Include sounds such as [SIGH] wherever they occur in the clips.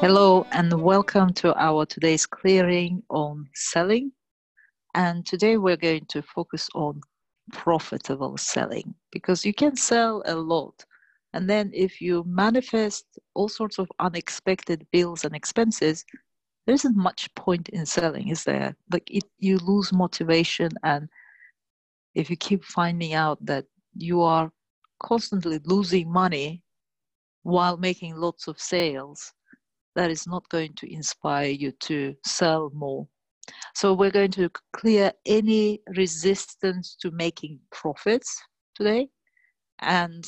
Hello and welcome to our today's clearing on selling. And today we're going to focus on profitable selling because you can sell a lot. And then if you manifest all sorts of unexpected bills and expenses, there isn't much point in selling, is there? Like it, you lose motivation and if you keep finding out that you are constantly losing money while making lots of sales, that is not going to inspire you to sell more. So, we're going to clear any resistance to making profits today and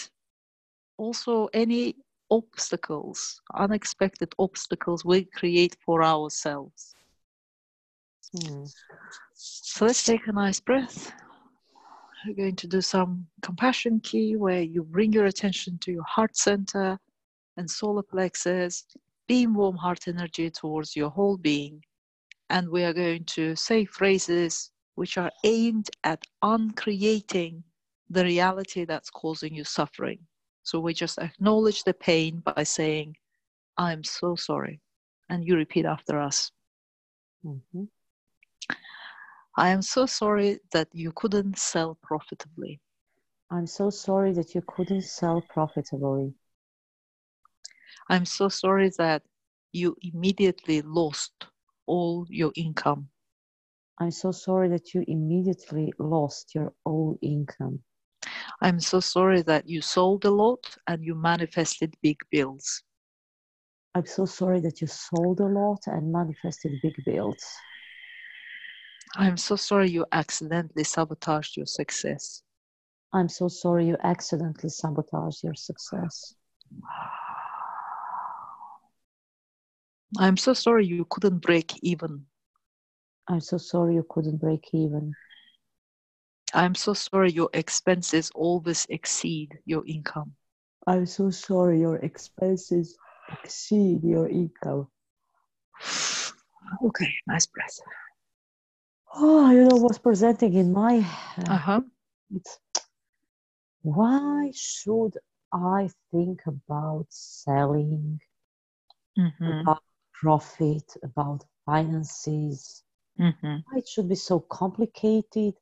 also any obstacles, unexpected obstacles we create for ourselves. Hmm. So, let's take a nice breath. We're going to do some compassion key where you bring your attention to your heart center and solar plexus, beam warm heart energy towards your whole being. And we are going to say phrases which are aimed at uncreating the reality that's causing you suffering. So we just acknowledge the pain by saying, I'm so sorry. And you repeat after us. Mm-hmm. I am so sorry that you couldn't sell profitably. I'm so sorry that you couldn't sell profitably. I'm so sorry that you immediately lost all your income. I'm so sorry that you immediately lost your all income. I'm so sorry that you sold a lot and you manifested big bills. I'm so sorry that you sold a lot and manifested big bills. I'm so sorry you accidentally sabotaged your success. I'm so sorry you accidentally sabotaged your success. I'm so sorry you couldn't break even. I'm so sorry you couldn't break even. I'm so sorry your expenses always exceed your income. I'm so sorry your expenses exceed your income. Okay, nice breath oh, you know what's presenting in my uh-huh. It's, why should I think about selling, mm-hmm. about profit, about finances? Mm-hmm. Why it should be so complicated,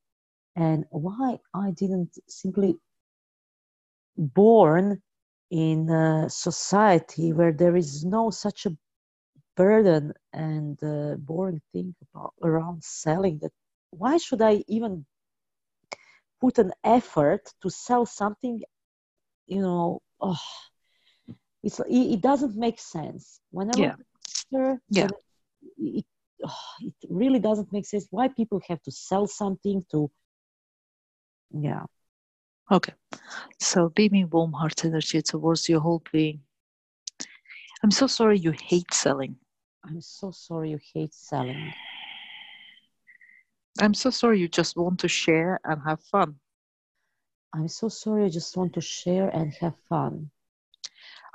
and why I didn't simply born in a society where there is no such a burden and uh, boring thing about around selling that why should i even put an effort to sell something you know oh, it's it, it doesn't make sense whenever yeah, yeah. It, oh, it really doesn't make sense why people have to sell something to yeah okay so beaming warm heart energy towards your whole being i'm so sorry you hate selling I'm so sorry you hate selling. I'm so sorry you just want to share and have fun. I'm so sorry you just want to share and have fun.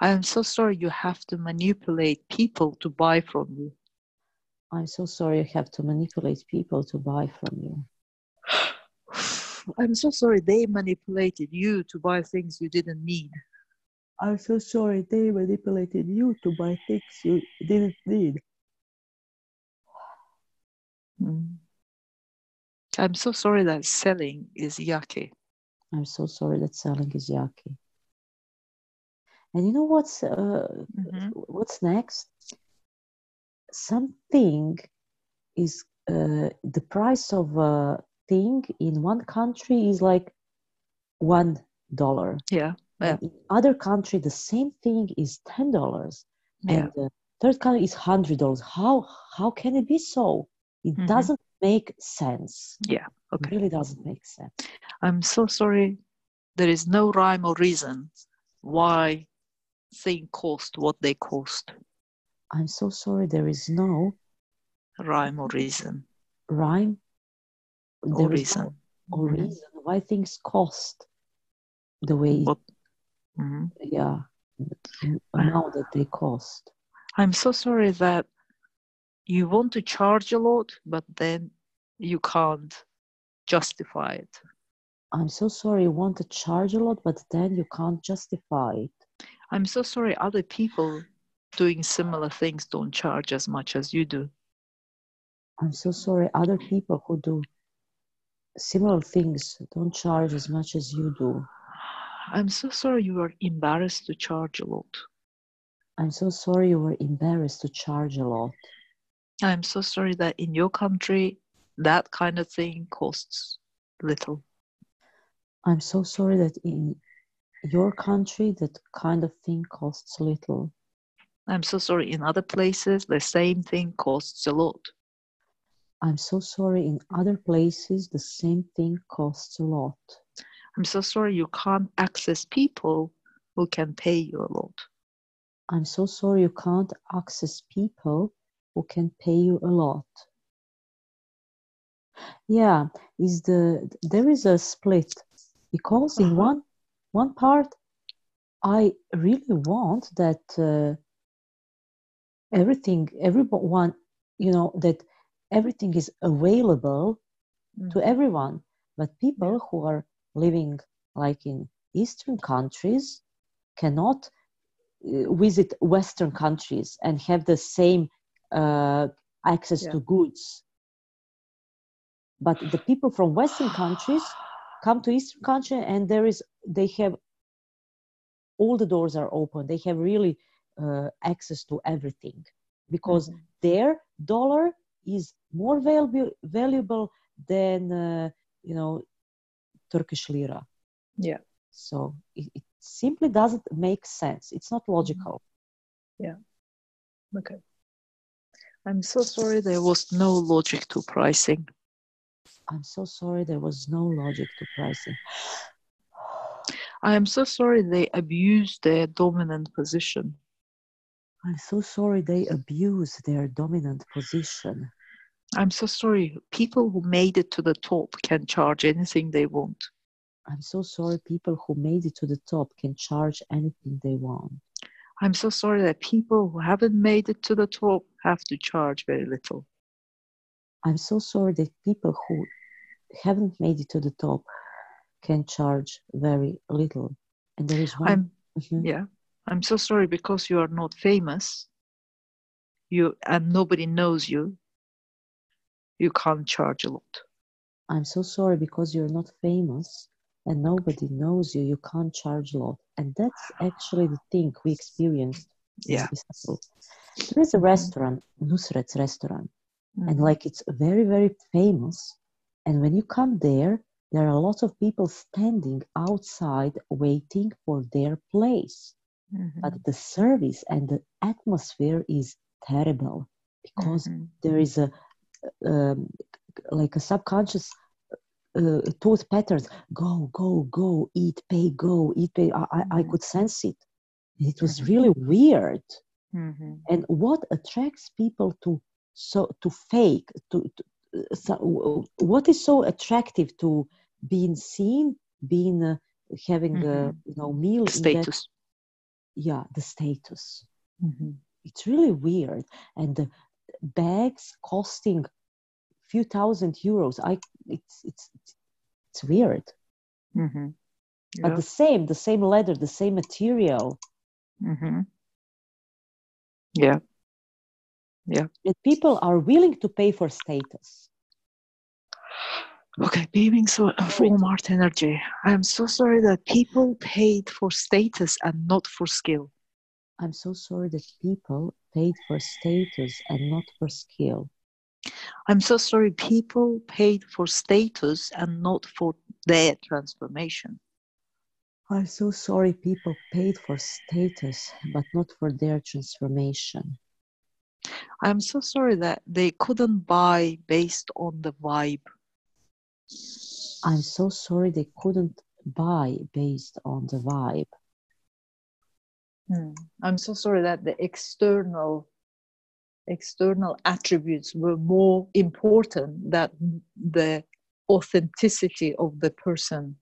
I am so sorry you have to manipulate people to buy from you. I'm so sorry you have to manipulate people to buy from you. I'm so sorry they manipulated you to buy things you didn't need. I'm so sorry they manipulated you to buy things you didn't need. Mm. I'm so sorry that selling is yucky. I'm so sorry that selling is yucky. And you know what's uh, mm-hmm. what's next? Something is uh, the price of a thing in one country is like one dollar. Yeah. Yeah. In other country, the same thing is ten dollars, yeah. and the third country is hundred dollars. How how can it be so? It mm-hmm. doesn't make sense. Yeah. Okay. It really doesn't make sense. I'm so sorry. There is no rhyme or reason why thing cost what they cost. I'm so sorry. There is no rhyme or reason. Rhyme or reason. No, or mm-hmm. reason why things cost the way what, Mm-hmm. Yeah, now that they cost. I'm so sorry that you want to charge a lot, but then you can't justify it. I'm so sorry you want to charge a lot, but then you can't justify it. I'm so sorry other people doing similar things don't charge as much as you do. I'm so sorry other people who do similar things don't charge as much as you do. I'm so sorry you are embarrassed to charge a lot. I'm so sorry you were embarrassed to charge a lot. I'm so sorry that in your country that kind of thing costs little. I'm so sorry that in your country that kind of thing costs little. I'm so sorry in other places the same thing costs a lot. I'm so sorry in other places the same thing costs a lot. I'm so sorry you can't access people who can pay you a lot. I'm so sorry you can't access people who can pay you a lot. Yeah, is the there is a split because in Uh-huh. one one part I really want that uh, everything everyone you know that everything is available to Mhm. everyone but people who are living like in eastern countries cannot uh, visit western countries and have the same uh, access Yeah. to goods but the people from western [SIGHS] countries come to eastern country and there is they have all the doors are open they have really uh, access to everything because Mhm. their dollar is more valuable valuable than uh, you know turkish lira Yeah. so it, it simply doesn't make sense it's not logical Yeah. Okay. I'm so sorry there was no logic to pricing. i'm so sorry there was no logic to pricing I am so sorry they abused their dominant position. i'm so sorry they abused their dominant position I'm so sorry people who made it to the top can charge anything they want. i'm so sorry people who made it to the top can charge anything they want I'm so sorry that people who haven't made it to the top have to charge very little. i'm so sorry that people who haven't made it to the top can charge very little and there is one I'm Mhm. yeah. I'm so sorry because you are not famous. You and nobody knows you. You can't charge a lot. I'm so sorry because you're not famous and nobody knows you, you can't charge a lot. And that's actually the thing we experienced Yeah. There is a restaurant, Nusret's restaurant, and Mhm. like it's very, very famous. And when you come there, there are a lot of people standing outside waiting for their place. Mhm. But the service and the atmosphere is terrible because Mhm. there is a um, like a subconscious uh, thought patterns go go go eat pay go eat pay i, I, I Mhm. could sense it it was Mhm. really weird Mhm. and what attracts people to so to fake to, to uh, so, what is so attractive to being seen being uh, having a Mhm. you know meal in that Status. yeah the status Mhm. it's really weird and the bags costing few thousand euros i it's it's it's weird Mhm. but the same the same leather the same material Mhm. Yeah. Yeah. that people are willing to pay for status Okay, beaming so full Mart energy. I'm so sorry that people paid for status and not for skill. I'm so sorry that people paid for status and not for skill I'm so sorry people paid for status and not for their transformation. i'm so sorry people paid for status but not for their transformation I'm so sorry that they couldn't buy based on the vibe. i'm so sorry they couldn't buy based on the vibe Mm. I'm so sorry that the external external attributes were more important than the authenticity of the person.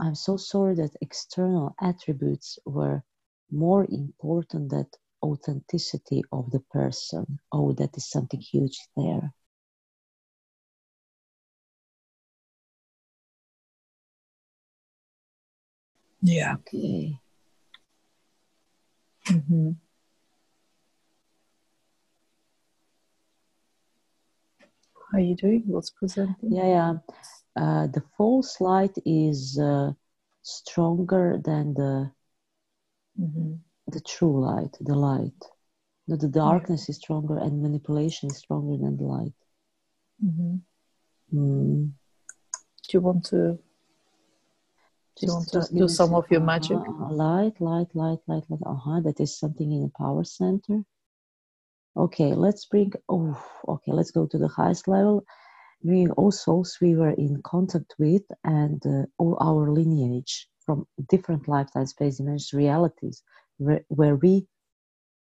I'm so sorry that external attributes were more important than authenticity of the person. Oh, that is something huge there. Yeah. Okay. Mm-hmm. How are you doing? What's presenting? Yeah, yeah. Uh, the false light is uh, stronger than the Mm-hmm. the true light, the light. No, the darkness is stronger and manipulation is stronger than the light. Mm-hmm. Mm. Do you want to? Do you want to do some of your uh-huh, magic? Light, light, light, light, light. Uh-huh. That is something in the power center. Okay, let's bring. Oh, okay. Let's go to the highest level. Bringing all souls we were in contact with, and uh, all our lineage from different lifetime, space, dimensions, realities, where, where we,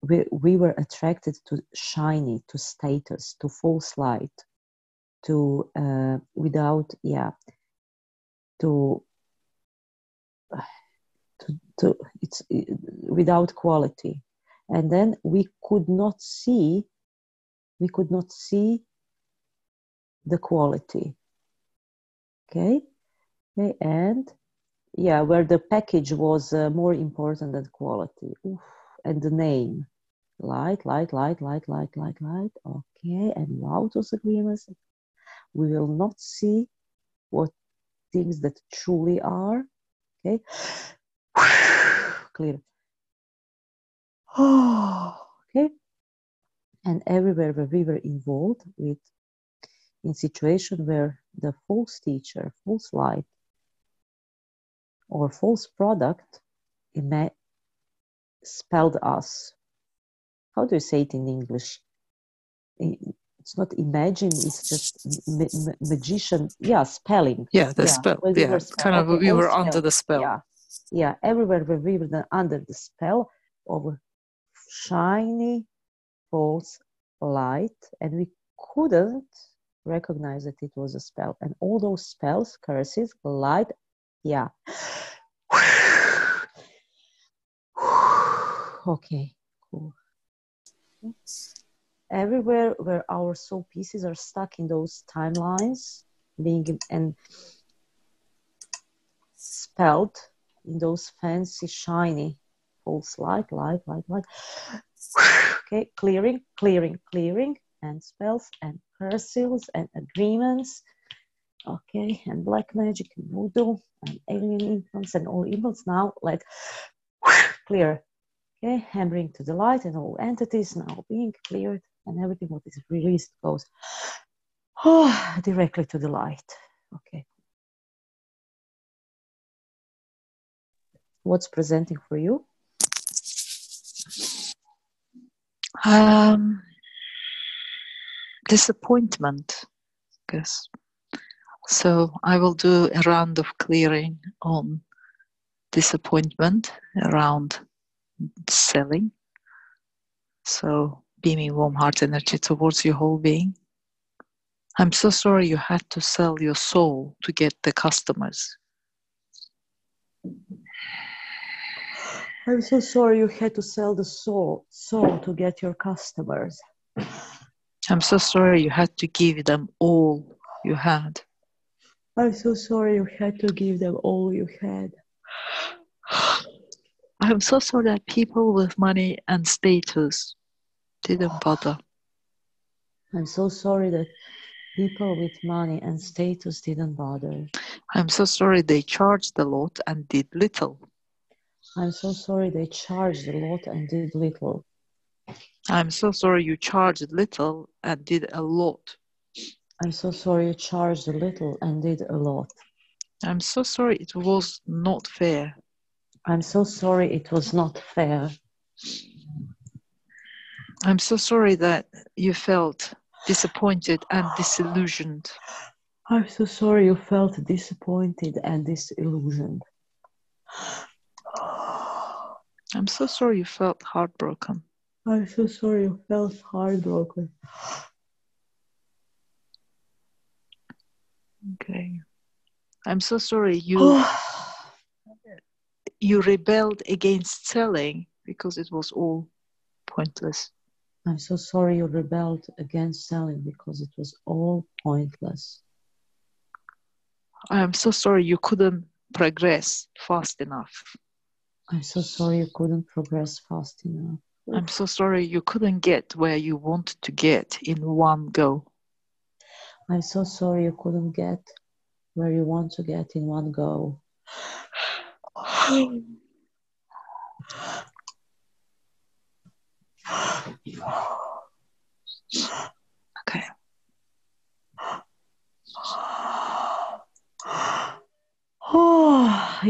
we we were attracted to shiny, to status, to false light, to uh, without, yeah, to to, to it's uh, without quality. And then we could not see we could not see the quality. Okay? Okay and yeah where the package was uh, more important than quality. Oof. and the name. Light light light light light light light. Okay and wow those agreements we will not see what things that truly are okay. [SIGHS] Clear. [SIGHS] Okay. And everywhere where we were involved with in situation where the false teacher false light or false product spelled us. How do you say it in english it's not imagine it's just ma- ma- magician yeah spelling Yeah, the Yeah, spell. well, we Yeah, were kind of. okay, we all were under the spell. yeah yeah everywhere where we were under the spell of shiny false light and we couldn't recognize that it was a spell and all those spells curses light yeah [SIGHS] okay cool everywhere where our soul pieces are stuck in those timelines being and spelled in those fancy shiny false light light light light okay clearing clearing clearing and spells and curses and agreements okay and black magic and voodoo and alien influence and all evils. Now let [SIGHS] clear okay and bring to the light and all entities now being cleared and everything what is released goes [SIGHS] directly to the light okay what's presenting for you Um, disappointment, I guess. So I will do a round of clearing on disappointment around selling. So beaming warm heart energy towards your whole being. I'm so sorry you had to sell your soul to get the customers. i'm so sorry you had to sell the soul soul to get your customers I'm so sorry you had to give them all you had. i'm so sorry you had to give them all you had I'm so sorry that people with money and status didn't bother. i'm so sorry that people with money and status didn't bother I'm so sorry they charged a lot and did little. i'm so sorry they charged a lot and did little I'm so sorry you charged little and did a lot. i'm so sorry you charged a little and did a lot I'm so sorry it was not fair. i'm so sorry it was not fair I'm so sorry that you felt disappointed and disillusioned. i'm so sorry you felt disappointed and disillusioned I'm so sorry you felt heartbroken. i'm so sorry you felt heartbroken Okay. I'm so sorry you [SIGHS] you rebelled against selling because it was all pointless. I'm so sorry you rebelled against selling because it was all pointless. I'm so sorry you couldn't progress fast enough. I'm so sorry you couldn't progress fast enough. I'm so sorry you couldn't get where you wanted to get in one go. I'm so sorry you couldn't get where you want to get in one go.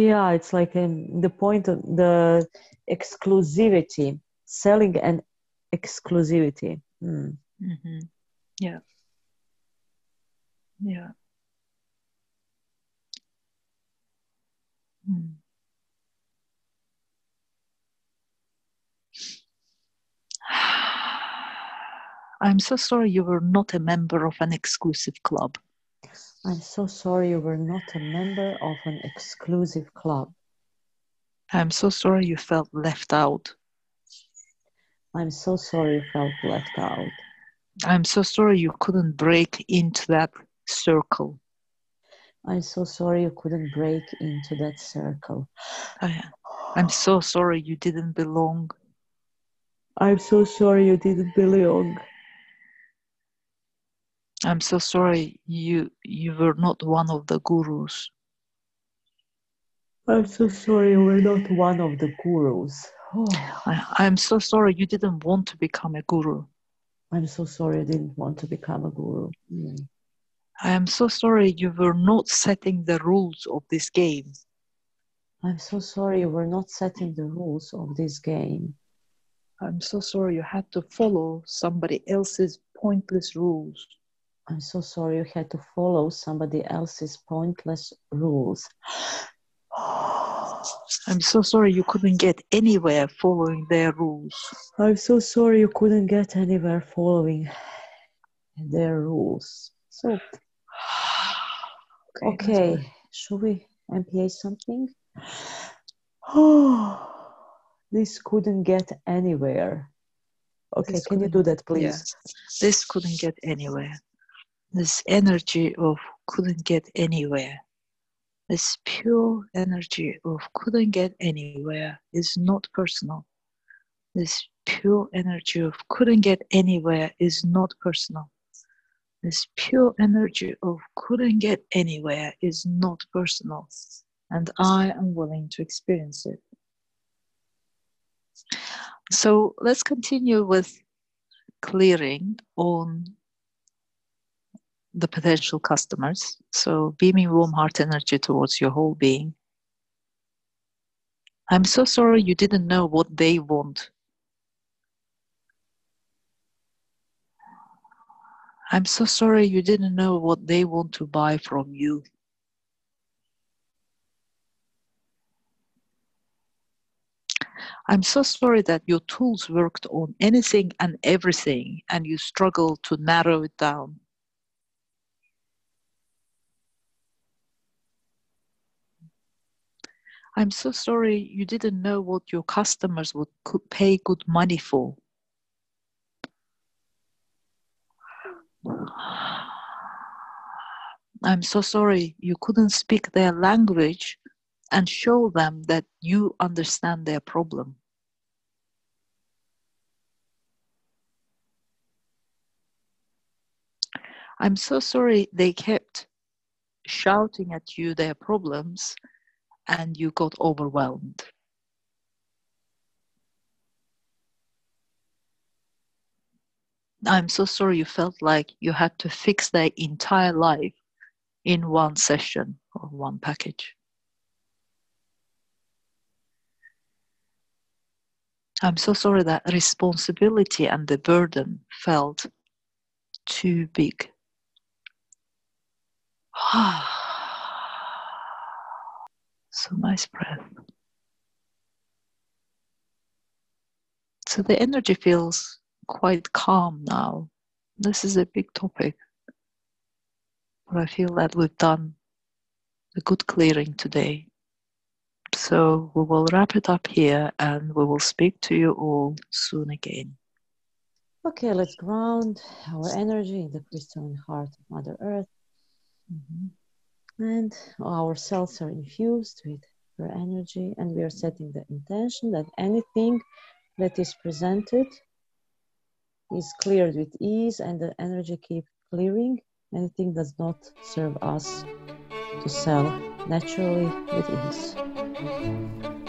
Yeah, it's like um, the point of the exclusivity, selling and exclusivity. Mm. Mm-hmm. Yeah. Yeah. Hmm. [SIGHS] I'm so sorry you were not a member of an exclusive club. I'm so sorry you were not a member of an exclusive club. I'm so sorry you felt left out. I'm so sorry you felt left out. I'm so sorry you couldn't break into that circle. I'm so sorry you couldn't break into that circle. I, I'm so sorry you didn't belong. I'm so sorry you didn't belong. I'm so sorry you you were not one of the gurus. I'm so sorry you were not one of the gurus. Oh, I, I'm so sorry you didn't want to become a guru. I'm so sorry I didn't want to become a guru. Mm. I am so sorry you were not setting the rules of this game. I'm so sorry you were not setting the rules of this game. I'm so sorry you had to follow somebody else's pointless rules. I'm so sorry you had to follow somebody else's pointless rules. [GASPS] I'm so sorry you couldn't get anywhere following their rules. I'm so sorry you couldn't get anywhere following their rules. So, [SIGHS] Okay. okay, should we MPA something? Oh, [SIGHS] this couldn't get anywhere. Okay, This can you do that, Yeah. please? This couldn't get anywhere. This energy of couldn't get anywhere. This pure energy of couldn't get anywhere is not personal. This pure energy of couldn't get anywhere is not personal. This pure energy of couldn't get anywhere is not personal. And I am willing to experience it. So let's continue with clearing on the potential customers. So, beaming warm heart energy towards your whole being. I'm so sorry you didn't know what they want. I'm so sorry you didn't know what they want to buy from you. I'm so sorry that your tools worked on anything and everything and you struggled to narrow it down. I'm so sorry you didn't know what your customers would could pay good money for. I'm so sorry you couldn't speak their language and show them that you understand their problem. I'm so sorry they kept shouting at you their problems and you got overwhelmed. I'm so sorry you felt like you had to fix their entire life in one session or one package. I'm so sorry that responsibility and the burden felt too big. [SIGHS] Ah. So nice breath. So the energy feels quite calm now. This is a big topic. But I feel that we've done a good clearing today. So we will wrap it up here and we will speak to you all soon again. Okay, let's ground our energy in the crystalline heart of Mother Earth. Mhm. And our cells are infused with her energy, and we are setting the intention that anything that is presented is cleared with ease, and the energy keep clearing. Anything does not serve us to sell naturally with ease.